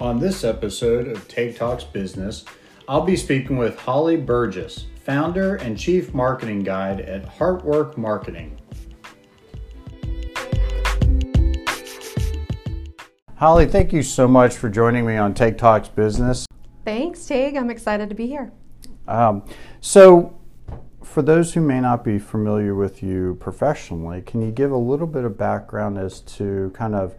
On this episode of Take Talks Business, I'll be speaking with Holly Burgess, founder and chief marketing guide at Heartwork Marketing. Holly, thank you so much for joining me on Take Talks Business. Thanks, Tig. I'm excited to be here. Um, so, for those who may not be familiar with you professionally, can you give a little bit of background as to kind of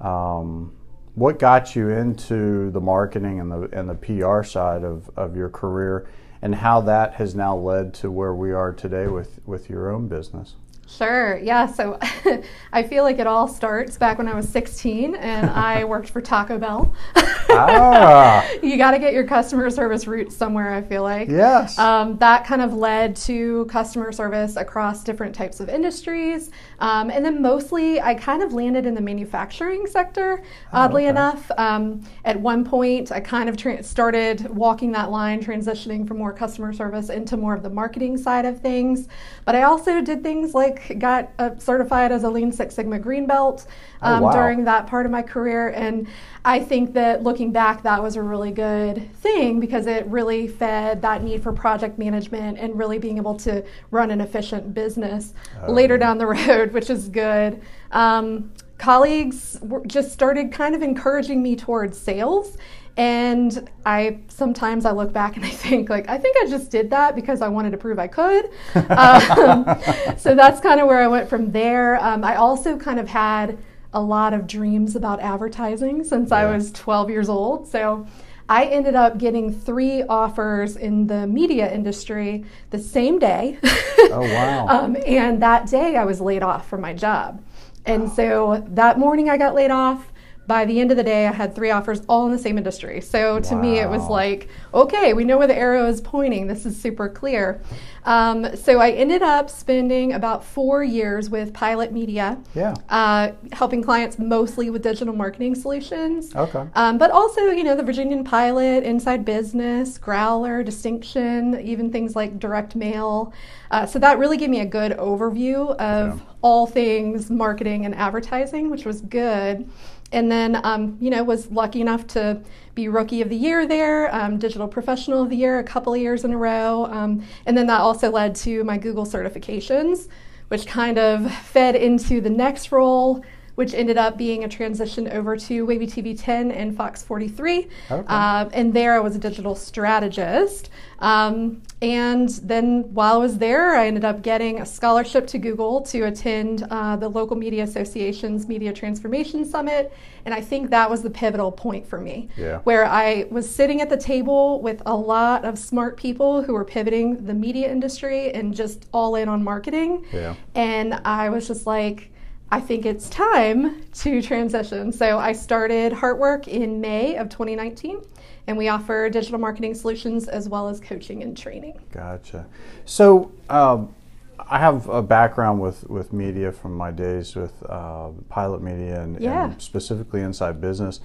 um, what got you into the marketing and the and the PR side of, of your career, and how that has now led to where we are today with with your own business? Sure. Yeah. So I feel like it all starts back when I was 16 and I worked for Taco Bell. ah. You got to get your customer service roots somewhere, I feel like. Yes. Um, that kind of led to customer service across different types of industries. Um, and then mostly I kind of landed in the manufacturing sector, oh, oddly okay. enough. Um, at one point, I kind of tra- started walking that line, transitioning from more customer service into more of the marketing side of things. But I also did things like got uh, certified as a Lean Six Sigma Green Belt oh, um, oh, wow. during that part of my career. And I think that looking back, that was a really good thing because it really fed that need for project management and really being able to run an efficient business oh. later down the road, which is good. Um, colleagues just started kind of encouraging me towards sales and I sometimes I look back and I think like I think I just did that because I wanted to prove I could. um, so that's kind of where I went from there. Um, I also kind of had a lot of dreams about advertising since yeah. I was 12 years old. So I ended up getting three offers in the media industry the same day. oh wow! um, and that day I was laid off from my job. And so that morning I got laid off by the end of the day, I had three offers all in the same industry. So to wow. me, it was like, okay, we know where the arrow is pointing. This is super clear. Um, so I ended up spending about four years with Pilot Media, yeah, uh, helping clients mostly with digital marketing solutions. Okay. Um, but also, you know, the Virginian Pilot, Inside Business, Growler, Distinction, even things like direct mail. Uh, so that really gave me a good overview of yeah. all things marketing and advertising, which was good and then um, you know was lucky enough to be rookie of the year there um, digital professional of the year a couple of years in a row um, and then that also led to my google certifications which kind of fed into the next role which ended up being a transition over to Wavy TV 10 and Fox 43. Okay. Uh, and there I was a digital strategist. Um, and then while I was there, I ended up getting a scholarship to Google to attend uh, the local media association's Media Transformation Summit. And I think that was the pivotal point for me, yeah. where I was sitting at the table with a lot of smart people who were pivoting the media industry and just all in on marketing. Yeah. And I was just like, I think it's time to transition. So I started Heartwork in May of 2019, and we offer digital marketing solutions as well as coaching and training. Gotcha. So um, I have a background with, with media from my days with uh, Pilot Media and, yeah. and, specifically Inside Business.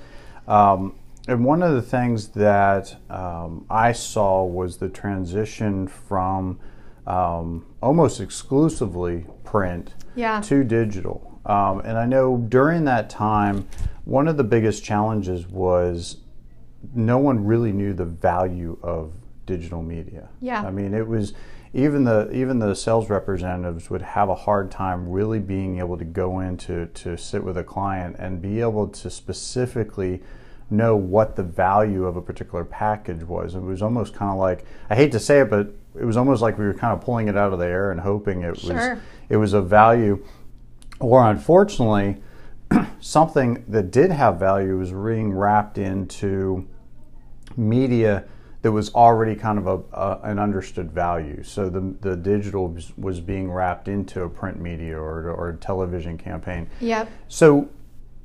Um, and one of the things that um, I saw was the transition from um, almost exclusively print yeah. to digital. Um, and I know during that time, one of the biggest challenges was no one really knew the value of digital media. Yeah. I mean, it was even the even the sales representatives would have a hard time really being able to go in to, to sit with a client and be able to specifically know what the value of a particular package was. It was almost kind of like I hate to say it, but it was almost like we were kind of pulling it out of the air and hoping it sure. was it was a value or unfortunately, something that did have value was being wrapped into media that was already kind of a, a, an understood value. So the, the digital was, being wrapped into a print media or, or a television campaign. Yep. So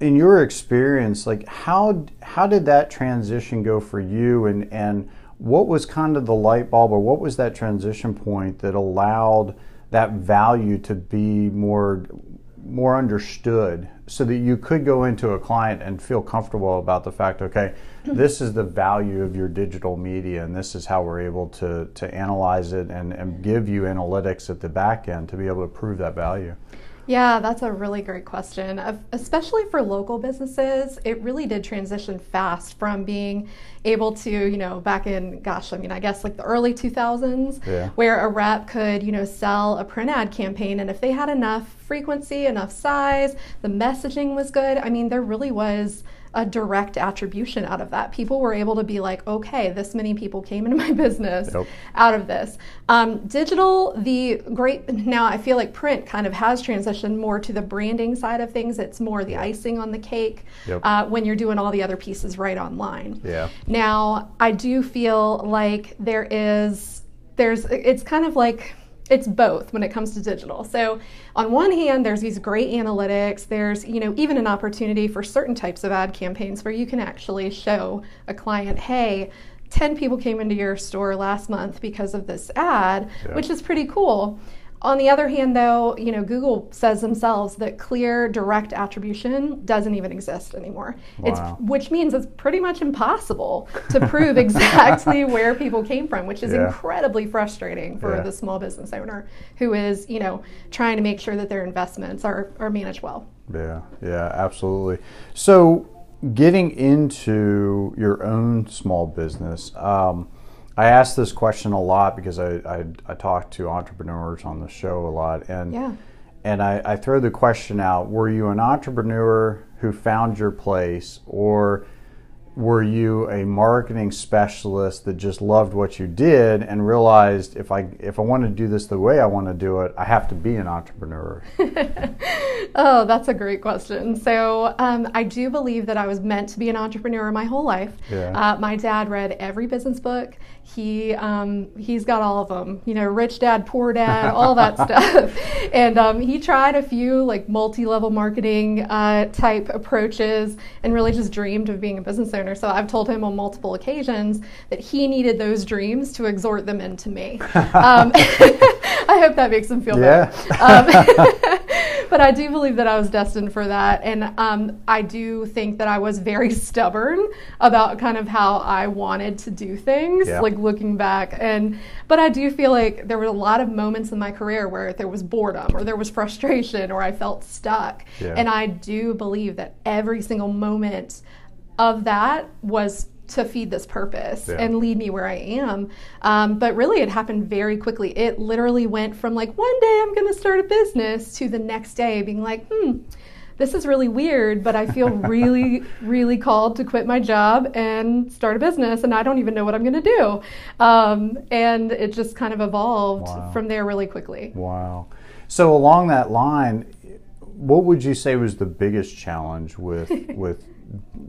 in your experience, like how how did that transition go for you, and and what was kind of the light bulb, or what was that transition point that allowed that value to be more more understood so that you could go into a client and feel comfortable about the fact okay this is the value of your digital media and this is how we're able to, to analyze it and, and give you analytics at the back end to be able to prove that value Yeah, that's a really great question. Especially for local businesses, it really did transition fast from being able to, you know, back in, gosh, I mean, I guess like the early 2000s, yeah. where a rep could, you know, sell a print ad campaign. And if they had enough frequency, enough size, the messaging was good, I mean, there really was a direct attribution out of that. People were able to be like, okay, this many people came into my business yep. out of this. Um, digital, the great, now I feel like print kind of has transitioned more to the branding side of things. It's more the icing on the cake yep. uh, when you're doing all the other pieces right online. Yeah. Now, I do feel like there is, there's, it's kind of like, it's both when it comes to digital. So on one hand, there's these great analytics. There's, you know, even an opportunity for certain types of ad campaigns where you can actually show a client, hey, 10 people came into your store last month because of this ad, yeah. which is pretty cool. On the other hand, though, you know, Google says themselves that clear direct attribution doesn't even exist anymore. Wow. It's which means it's pretty much impossible to prove exactly where people came from, which is yeah. incredibly frustrating for yeah. the small business owner who is, you know, trying to make sure that their investments are, are managed well. Yeah, yeah, absolutely. So getting into your own small business, um, I ask this question a lot because I, I, I, talk to entrepreneurs on the show a lot, and yeah. and I, I throw the question out: Were you an entrepreneur who found your place, or were you a marketing specialist that just loved what you did and realized if I if I want to do this the way I want to do it, I have to be an entrepreneur? oh, that's a great question. So um, I do believe that I was meant to be an entrepreneur my whole life. Yeah. Uh, my dad read every business book. He um, he's got all of them. You know, Rich Dad, Poor Dad, all that stuff. And um, he tried a few like multi-level marketing uh, type approaches and really just dreamed of being a business owner. So I've told him on multiple occasions that he needed those dreams to exhort them into me. Um, I hope that makes him feel yeah. better. But I do believe that I was destined for that. And um, I do think that I was very stubborn about kind of how I wanted to do things, yeah. like looking back. And but I do feel like there were a lot of moments in my career where there was boredom or there was frustration or I felt stuck. Yeah. And I do believe that every single moment of that was to feed this purpose yeah. and lead me where I am. Um, but really, it happened very quickly. It literally went from like, one day I'm going to start a business to the next day being like, hmm, this is really weird, but I feel really, really called to quit my job and start a business, and I don't even know what I'm going to do. Um, and it just kind of evolved wow. from there really quickly. Wow. So, along that line, what would you say was the biggest challenge with with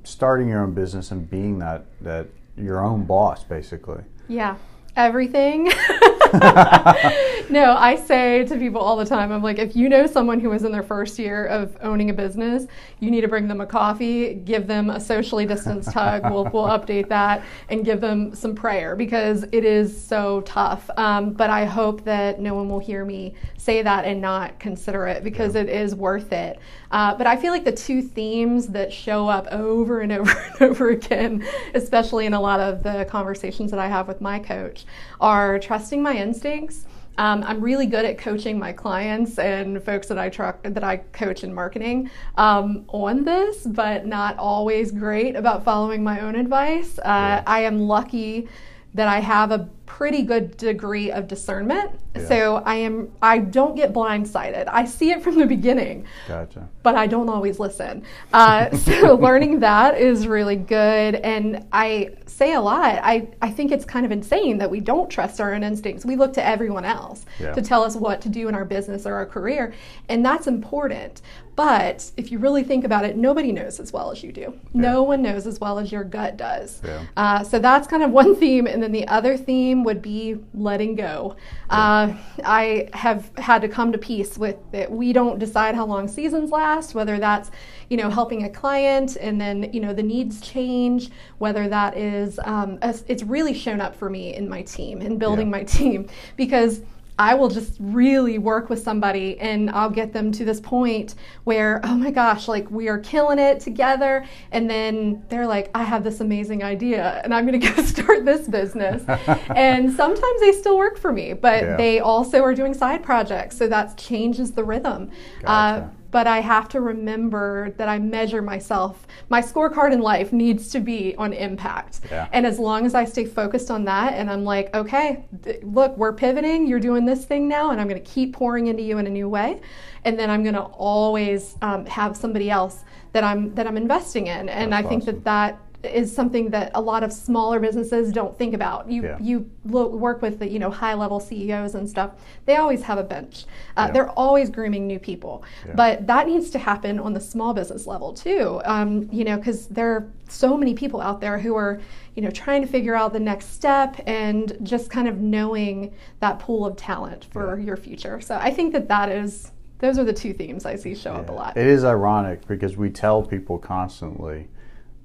starting your own business and being that that your own boss basically. Yeah. Everything no, I say to people all the time, I'm like, if you know someone who is in their first year of owning a business, you need to bring them a coffee, give them a socially distanced hug. We'll, we'll update that and give them some prayer because it is so tough. Um, but I hope that no one will hear me say that and not consider it because yeah. it is worth it. Uh, but I feel like the two themes that show up over and over and over again, especially in a lot of the conversations that I have with my coach, are trusting my instincts. Um, I'm really good at coaching my clients and folks that I that I coach in marketing um, on this, but not always great about following my own advice. Uh, yeah. I am lucky that I have a pretty good degree of discernment. Yeah. So I am I don't get blindsided. I see it from the beginning. Gotcha. But I don't always listen. Uh, so learning that is really good. And I say a lot. I, I think it's kind of insane that we don't trust our own instincts. We look to everyone else yeah. to tell us what to do in our business or our career. And that's important. But if you really think about it, nobody knows as well as you do. Yeah. No one knows as well as your gut does. Yeah. Uh, so that's kind of one theme. And then the other theme would be letting go. Yeah. Uh, I have had to come to peace with it. We don't decide how long seasons last, whether that's, you know, helping a client and then, you know, the needs change, whether that is, um, a, it's really shown up for me in my team, in building my team, because I will just really work with somebody and I'll get them to this point where, oh my gosh, like we are killing it together. And then they're like, I have this amazing idea and I'm going to go start this business. and sometimes they still work for me, but yeah. they also are doing side projects. So that changes the rhythm. Gotcha. Uh, but I have to remember that I measure myself. My scorecard in life needs to be on impact. Yeah. And as long as I stay focused on that and I'm like, okay, th- look, we're pivoting, you're doing this thing now, and I'm going to keep pouring into you in a new way. And then I'm going to always um, have somebody else that I'm that I'm investing in. And That's I think awesome. that that is something that a lot of smaller businesses don't think about. You yeah. you lo- work with the you know high level CEOs and stuff. They always have a bench. Uh, yeah. They're always grooming new people, yeah. but that needs to happen on the small business level too. Um, you know, because there are so many people out there who are you know trying to figure out the next step and just kind of knowing that pool of talent for your future. So I think that that is those are the two themes I see show up a lot. It is ironic because we tell people constantly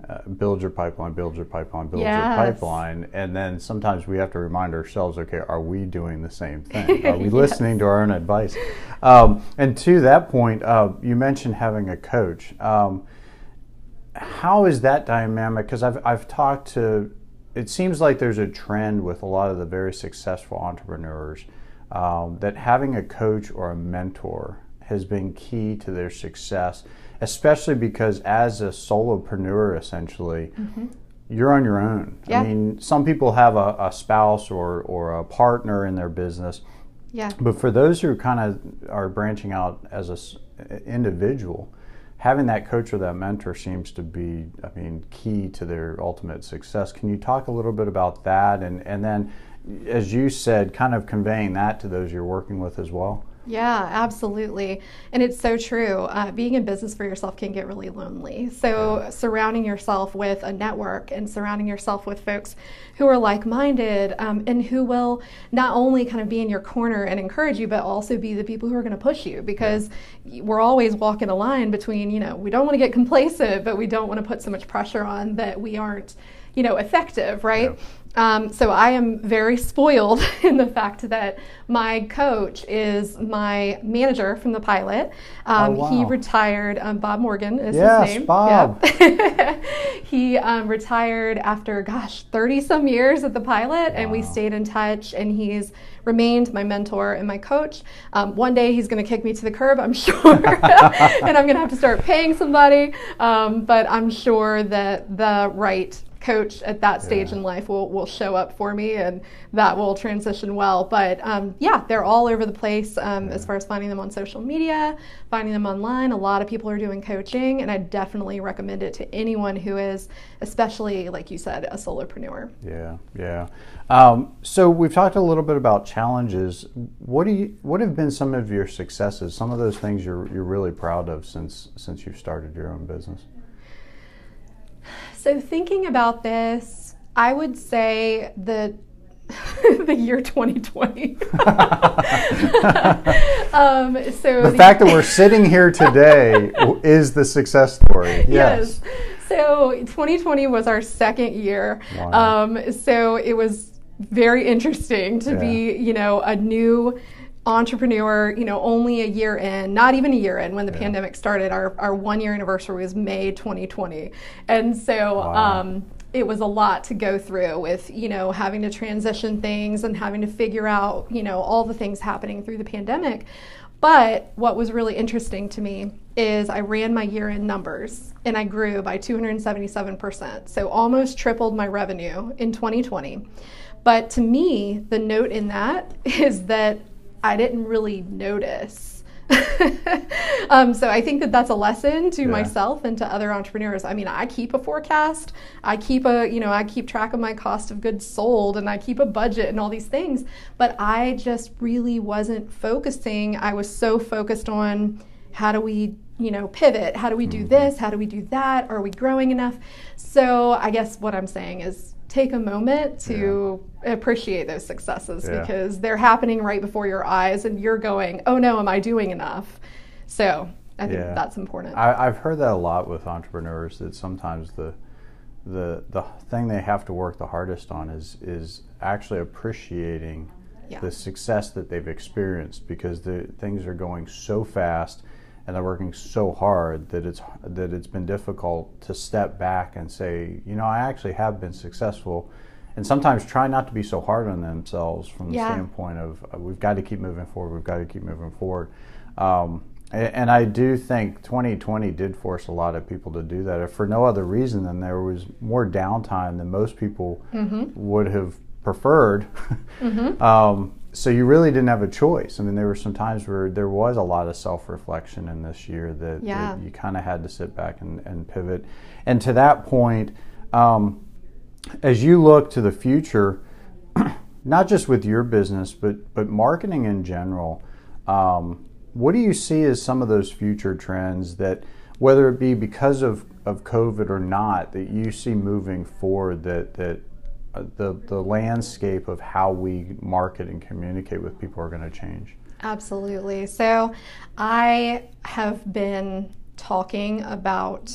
uh, build your pipeline, build your pipeline, build yes. your pipeline. And then sometimes we have to remind ourselves, okay, are we doing the same thing? Are we yes. listening to our own advice? Um, and to that point, uh, you mentioned having a coach. Um, how is that dynamic? Because I've, I've talked to, it seems like there's a trend with a lot of the very successful entrepreneurs um, that having a coach or a mentor has been key to their success especially because as a solopreneur, essentially, mm-hmm. you're on your own. Yeah. I mean, some people have a, a, spouse or, or a partner in their business. Yeah. But for those who kind of are branching out as an individual, having that coach or that mentor seems to be, I mean, key to their ultimate success. Can you talk a little bit about that? And, and then, as you said, kind of conveying that to those you're working with as well? Yeah, absolutely. And it's so true. Uh, being in business for yourself can get really lonely. So, surrounding yourself with a network and surrounding yourself with folks who are like minded um, and who will not only kind of be in your corner and encourage you, but also be the people who are going to push you because yeah. we're always walking a line between, you know, we don't want to get complacent, but we don't want to put so much pressure on that we aren't you know effective right yeah. Um, so I am very spoiled in the fact that my coach is my manager from the pilot. Um, oh, wow. He retired. Um, Bob Morgan is yes, his name. Bob. Yeah. he um, retired after gosh, thirty some years at the pilot, wow. and we stayed in touch. And he's remained my mentor and my coach. Um, one day he's going to kick me to the curb, I'm sure, and I'm going to have to start paying somebody. Um, but I'm sure that the right coach at that stage yeah. in life will, will show up for me and that will transition well. But um, yeah, they're all over the place um, yeah. as far as finding them on social media, finding them online. A lot of people are doing coaching, and I definitely recommend it to anyone who is, especially like you said, a solopreneur. Yeah, yeah. Um, so we've talked a little bit about challenges. What do you? What have been some of your successes? Some of those things you're you're really proud of since since you've started your own business. So, thinking about this, I would say that the year 2020. um, so the, the, fact that we're sitting here today is the success story. Yes. yes. So 2020 was our second year. Wow. Um, so it was very interesting to yeah. be, you know, a new entrepreneur, you know, only a year in, not even a year in when the yeah. pandemic started. Our, our one year anniversary was May 2020. And so, wow. um, it was a lot to go through with, you know, having to transition things and having to figure out, you know, all the things happening through the pandemic. But what was really interesting to me is I ran my year in numbers and I grew by 277%. So almost tripled my revenue in 2020. But to me, the note in that is that I didn't really notice. um, so I think that that's a lesson to yeah. myself and to other entrepreneurs. I mean, I keep a forecast. I keep a, you know, I keep track of my cost of goods sold and I keep a budget and all these things. But I just really wasn't focusing. I was so focused on how do we you know pivot how do we do mm-hmm. this how do we do that are we growing enough so i guess what i'm saying is take a moment to yeah. appreciate those successes yeah. because they're happening right before your eyes and you're going, oh no, am I doing enough? So I think yeah. that's important. I, have heard that a lot with entrepreneurs that sometimes the the the thing they have to work the hardest on is is actually appreciating the success that they've experienced because the things are going so fast and they're working so hard that it's that it's been difficult to step back and say, you know, I actually have been successful, and sometimes try not to be so hard on themselves from the yeah. standpoint of uh, we've got to keep moving forward, we've got to keep moving forward. Um, and, and I do think 2020 did force a lot of people to do that, if for no other reason than there was more downtime than most people mm-hmm. would have preferred. Mm-hmm. um, so you really didn't have a choice. I mean, there were some times where there was a lot of self-reflection in this year that, yeah. that you kind of had to sit back and, and, pivot. And to that point, um, as you look to the future, not just with your business, but but marketing in general, um, what do you see as some of those future trends that, whether it be because of, of COVID or not, that you see moving forward that that Uh, the, the landscape of how we market and communicate with people are going to change. Absolutely. So I have been talking about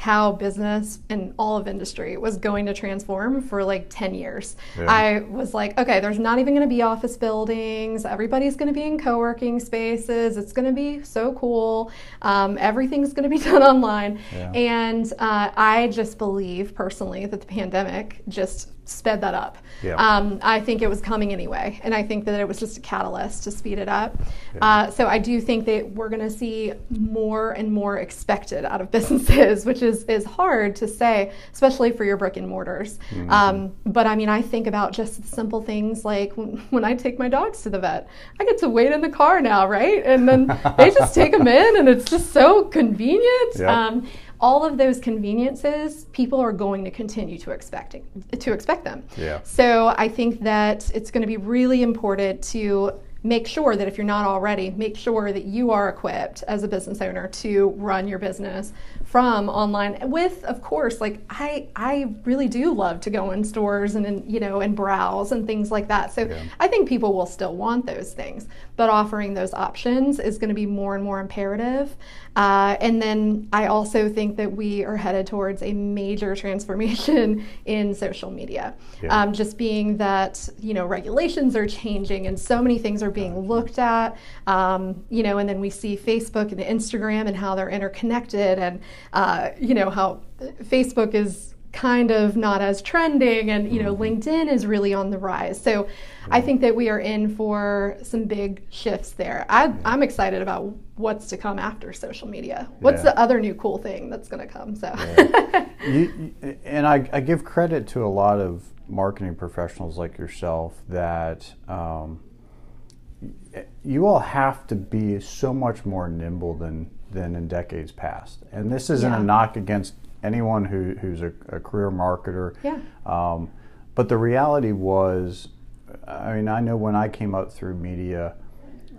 how business and all of industry was going to transform for like 10 years. Yeah. I was like, okay, there's not even going to be office buildings. Everybody's going to be in co working spaces. It's going to be so cool. Um, everything's going to be done online. Yeah. And uh, I just believe personally that the pandemic just sped that up. Yeah. Um, I think it was coming anyway, and I think that it was just a catalyst to speed it up. Yeah. Uh, so I do think that we're going to see more and more expected out of businesses, which is is hard to say, especially for your brick and mortars. Mm-hmm. Um, but I mean, I think about just simple things like when, when, I take my dogs to the vet, I get to wait in the car now, right? And then they just take them in, and it's just so convenient. Yep. Um, all of those conveniences, people are going to continue to expect to expect them. Yeah. So I think that it's going to be really important to make sure that if you're not already, make sure that you are equipped as a business owner to run your business from online with of course like I I really do love to go in stores and, and you know and browse and things like that. So yeah. I think people will still want those things, but offering those options is going to be more and more imperative. Uh, and then I also think that we are headed towards a major transformation in social media. Yeah. Um, just being that you know regulations are changing and so many things are being looked at. Um, you know, and then we see Facebook and Instagram and how they're interconnected and uh, you know, how Facebook is kind of not as trending and you know mm-hmm. linkedin is really on the rise so i think that we are in for some big shifts there I, am excited about what's to come after social media what's yeah. the other new cool thing that's going to come so yeah. you, and I, I, give credit to a lot of marketing professionals like yourself that um, you all have to be so much more nimble than than in decades past. And this isn't yeah. a knock against anyone who, who's a, a career marketer. Yeah. Um, but the reality was, I mean, I know when I came up through media,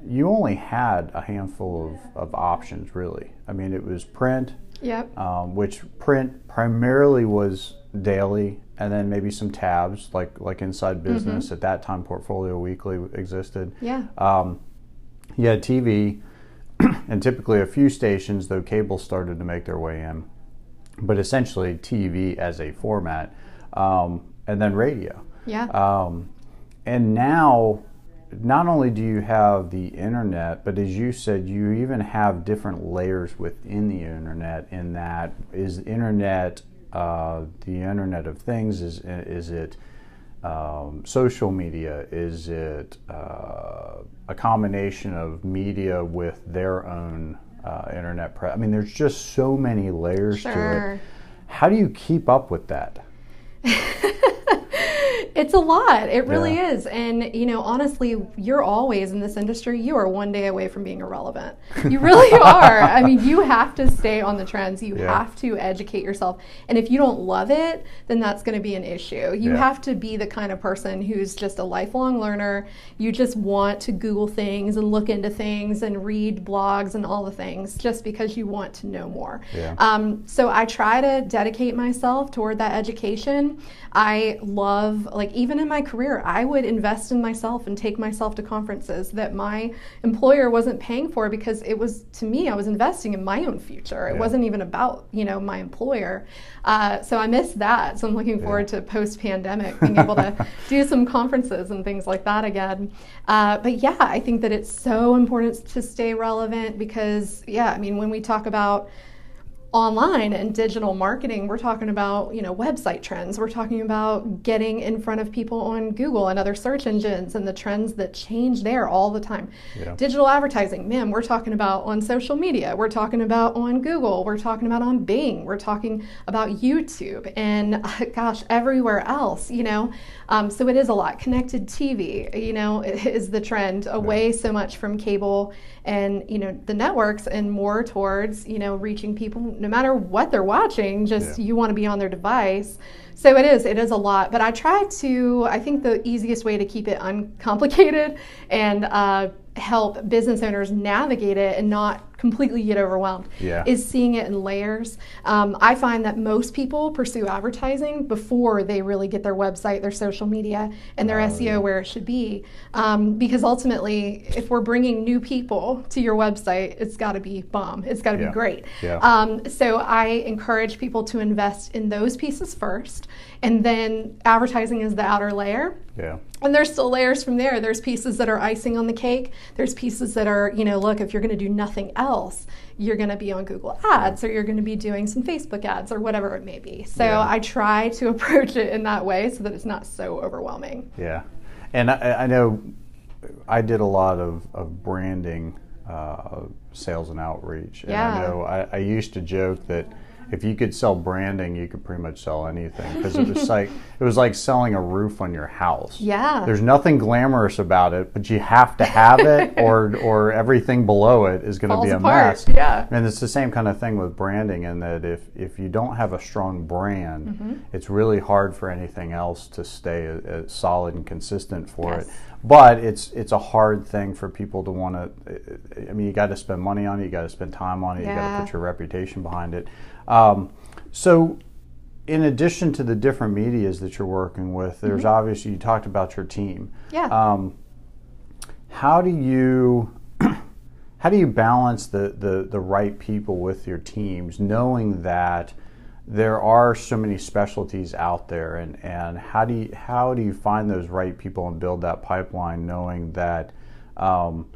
you only had a handful of, of options, really. I mean, it was print, yep. Um, which print primarily was daily, and then maybe some tabs like like Inside Business. Mm-hmm. At that time, Portfolio Weekly existed. Yeah. Um, you had TV, and typically a few stations, though cable started to make their way in, but essentially TV as a format, um, and then radio. Yeah. Um, and now, not only do you have the internet, but as you said, you even have different layers within the internet. In that, is internet uh, the Internet of Things? Is is it um, social media? Is it uh, a combination of media with their own uh, internet? Pre- I mean, there's just so many layers sure. to it. How do you keep up with that? It's a lot. It really yeah. is. And, you know, honestly, you're always in this industry, you are one day away from being irrelevant. You really are. I mean, you have to stay on the trends. You yeah. have to educate yourself. And if you don't love it, then that's going to be an issue. You yeah. have to be the kind of person who's just a lifelong learner. You just want to Google things and look into things and read blogs and all the things just because you want to know more. Um, so I try to dedicate myself toward that education. I love, like even in my career, I would invest in myself and take myself to conferences that my employer wasn't paying for because it was to me I was investing in my own future. It Yeah. wasn't even about you know my employer. Uh, so I missed that. So I'm looking forward to post pandemic being able to do some conferences and things like that again. Uh, but yeah, I think that it's so important to stay relevant because yeah, I mean when we talk about online and digital marketing we're talking about you know website trends. We're talking about getting in front of people on google and other search engines and the trends that change there all the time. Yeah. digital advertising man we're talking about on social media. We're talking about on google. We're talking about on bing. We're talking about youtube and gosh everywhere else you know? Um, so it is a lot. Connected tv you know is the trend away so much from cable and you know the networks and more towards you know reaching people no matter what they're watching just Yeah. you want to be on their device so it is it is a lot but i try to i think the easiest way to keep it uncomplicated and uh, help business owners navigate it and not completely get overwhelmed Yeah. is seeing it in layers um, i find that most people pursue advertising before they really get their website their social media and their Oh, seo yeah. where it should be um, because ultimately if we're bringing new people to your website it's got to be bomb it's got to Yeah. be great Yeah. um, so I encourage people to invest in those pieces first, and then advertising is the outer layer. Yeah. And there's still layers from there. There's pieces that are icing on the cake. There's pieces that are, you know, look, if you're going to do nothing else, you're going to be on Google Ads or you're going to be doing some Facebook ads or whatever it may be. So Yeah. I try to approach it in that way so that it's not so overwhelming. Yeah, and I, I know I did a lot of, of branding, uh, sales and outreach. And Yeah. I know I, I used to joke that if you could sell branding, you could pretty much sell anything because it was like it was like selling a roof on your house. Yeah. There's nothing glamorous about it, but you have to have it, or or everything below it is going to be a apart. mess. Yeah. And it's the same kind of thing with branding, in that if, if you don't have a strong brand, Mm-hmm. it's really hard for anything else to stay uh, solid and consistent for Yes. it. But it's it's a hard thing for people to want to. I mean, you got to spend money on it. You got to spend time on it. You got to put your reputation behind it. Um, so, in addition to the different medias that you're working with, there's obviously you talked about your team. Mm-hmm. Yeah. Um, how do you how do you balance the, the, the right people with your teams, knowing that there are so many specialties out there, and, and how do you how do you find those right people and build that pipeline, knowing that um,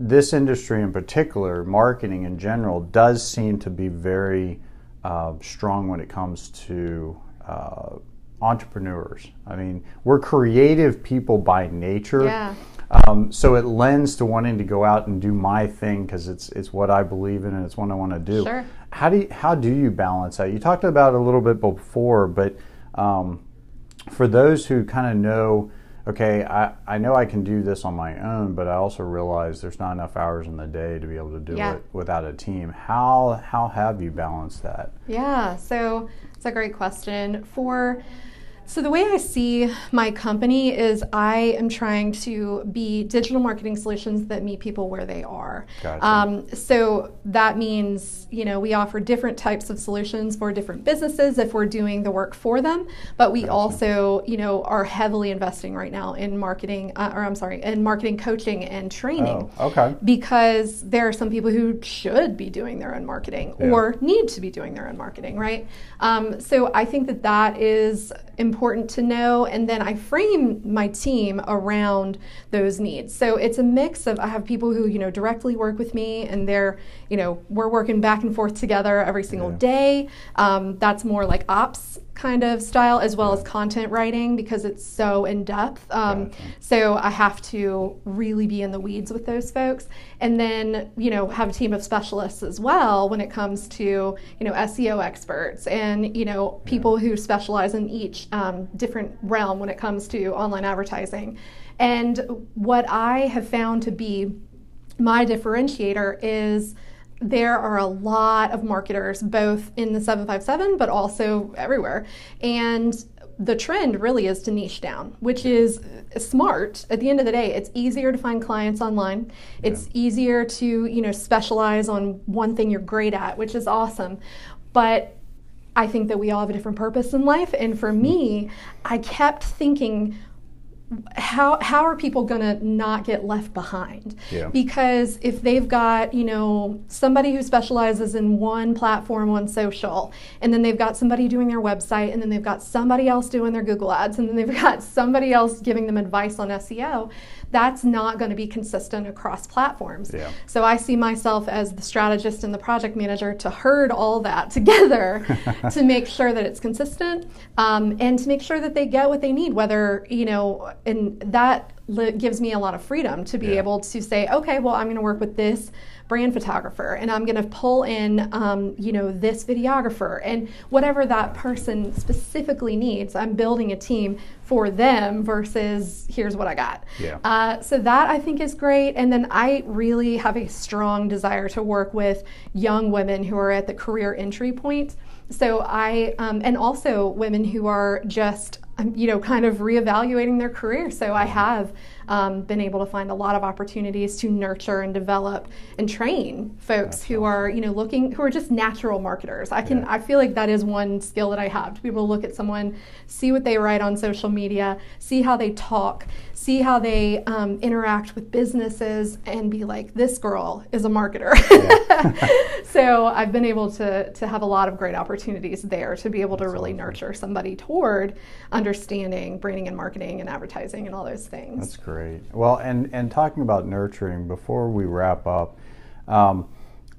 this industry in particular, marketing in general, does seem to be very uh, strong when it comes to uh, entrepreneurs. I mean, we're creative people by nature. Yeah. Um, so it lends to wanting to go out and do my thing because it's it's what I believe in and it's what I want to do. Sure. How do you, how do you balance that? You talked about it a little bit before, but um, for those who kind of know, okay, I, I know I can do this on my own, but I also realize there's not enough hours in the day to be able to do Yeah. it without a team. How how have you balanced that? Yeah, so it's a great question. For so the way I see my company is I am trying to be digital marketing solutions that meet people where they are. Gotcha. Um, so that means you know we offer different types of solutions for different businesses if we're doing the work for them, but we Gotcha. also you know are heavily investing right now in marketing, uh, or I'm sorry, in marketing coaching and training Oh, okay. because there are some people who should be doing their own marketing Yeah. or need to be doing their own marketing, right? Um, so I think that that is important to know, and then I frame my team around those needs. So it's a mix of I have people who you know directly work with me, and they're you know we're working back and forth together every single Yeah. day. Um, that's more like ops kind of style as well as content writing because it's so in depth. Um, so I have to really be in the weeds with those folks, and then you know have a team of specialists as well when it comes to you know SEO experts and you know people who specialize in each um, different realm when it comes to online advertising. And what I have found to be my differentiator is there are a lot of marketers both in the 757 but also everywhere. And the trend really is to niche down which is smart. At the end of the day it's easier to find clients online. It's easier to you know specialize on one thing you're great at which is awesome. But I think that we all have a different purpose in life. And for me, I kept thinking, how how are people going to not get left behind yeah. because if they've got you know somebody who specializes in one platform on social and then they've got somebody doing their website and then they've got somebody else doing their google ads and then they've got somebody else giving them advice on seo that's not going to be consistent across platforms. Yeah. So I see myself as the strategist and the project manager to herd all that together to make sure that it's consistent um, and to make sure that they get what they need, whether, you know, and that gives me a lot of freedom to be yeah. able to say, okay, well, I'm going to work with this brand photographer and I'm going to pull in, um, you know, this videographer and whatever that person specifically needs. I'm building a team for them versus here's what I got. Yeah. Uh, so that I think is great. And then I really have a strong desire to work with young women who are at the career entry point. So I, um, and also women who are just, um, you know, kind of reevaluating their career. So I have um, been able to find a lot of opportunities to nurture and develop and train folks That's who awesome. are, you know, looking, who are just natural marketers. I can, yeah. I feel like that is one skill that I have to be able to look at someone, see what they write on social media, see how they talk, see how they um, interact with businesses, and be like, this girl is a marketer. Yeah. so I've been able to to have a lot of great opportunities there to be able That's to really awesome. nurture somebody toward understanding branding and marketing and advertising and all those things. That's great great. Well, and and talking about nurturing, before we wrap up, um,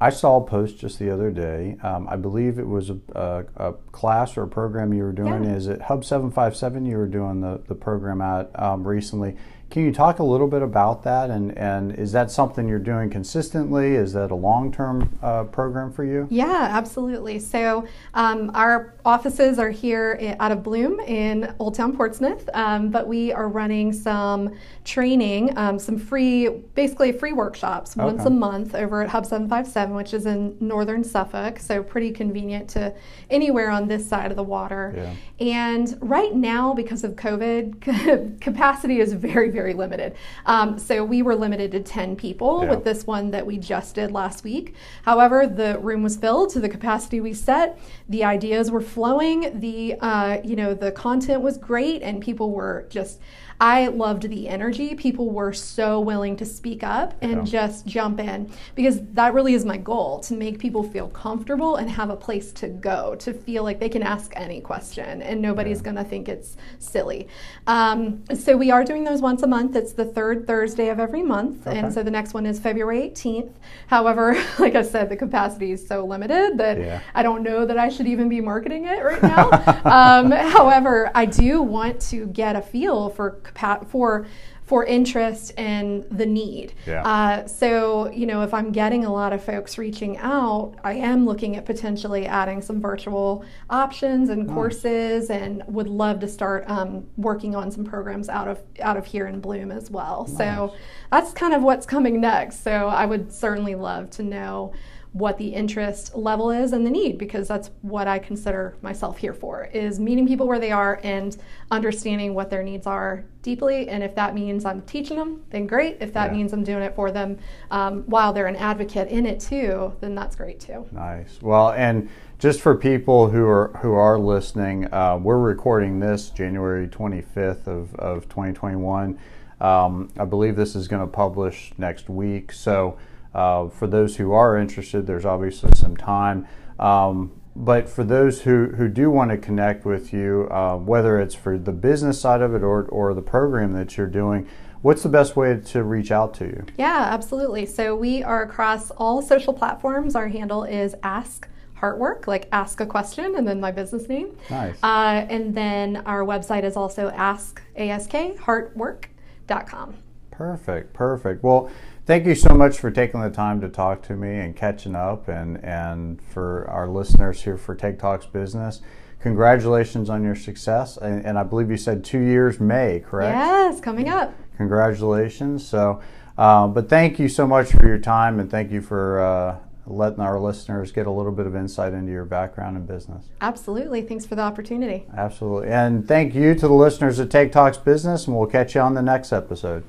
I saw a post just the other day. Um, I believe it was a, a, a, class or a program you were doing. Yeah. Is it Hub Seven Five Seven? You were doing the the program at um, recently. Can you talk a little bit about that? And, and is that something you're doing consistently? Is that a long term uh, program for you? Yeah, absolutely. So, um, our offices are here out of Bloom in Old Town Portsmouth, um, but we are running some training, um, some free, basically free workshops okay. once a month over at Hub 757, which is in northern Suffolk. So, pretty convenient to anywhere on this side of the water. Yeah. And right now, because of COVID, capacity is very, very very limited. Um, so we were limited to 10 people yeah. with this one that we just did last week. However, the room was filled to the capacity we set. The ideas were flowing. The uh, you know the content was great, and people were just I loved the energy. People were so willing to speak up and yeah. just jump in because that really is my goal to make people feel comfortable and have a place to go, to feel like they can ask any question and nobody's yeah. going to think it's silly. Um, so we are doing those once a month. It's the third Thursday of every month. Okay. And so the next one is February 18th. However, like I said, the capacity is so limited that yeah. I don't know that I should even be marketing it right now. um, however, I do want to get a feel for for for interest and the need. Yeah. Uh, so, you know, if I'm getting a lot of folks reaching out, I am looking at potentially adding some virtual options and nice. courses, and would love to start um, working on some programs out of out of here in Bloom as well. Nice. So that's kind of what's coming next. So I would certainly love to know what the interest level is and the need because that's what I consider myself here for is meeting people where they are and understanding what their needs are deeply. And if that means I'm teaching them then great. If that yeah. means I'm doing it for them um, while they're an advocate in it too then that's great too. Nice. Well and just for people who are who are listening uh, we're recording this January 25th of, of 2021 um, I believe this is going to publish next week. So uh, for those who are interested, there's obviously some time. Um, but for those who, who do want to connect with you, uh, whether it's for the business side of it or, or the program that you're doing, what's the best way to reach out to you? Yeah, absolutely. So we are across all social platforms. Our handle is Ask Heartwork, like ask a question and then my business name. Nice. Uh, and then our website is also ask, A-S-K, heartwork.com. Perfect, perfect. Well, thank you so much for taking the time to talk to me and catching up, and and for our listeners here for Take Talks Business. Congratulations on your success, and, and I believe you said two years May, correct? Yes, coming up. Congratulations. So, uh, but thank you so much for your time, and thank you for. Uh, letting our listeners get a little bit of insight into your background and business. Absolutely. Thanks for the opportunity. Absolutely. And thank you to the listeners at Take Talks Business, and we'll catch you on the next episode.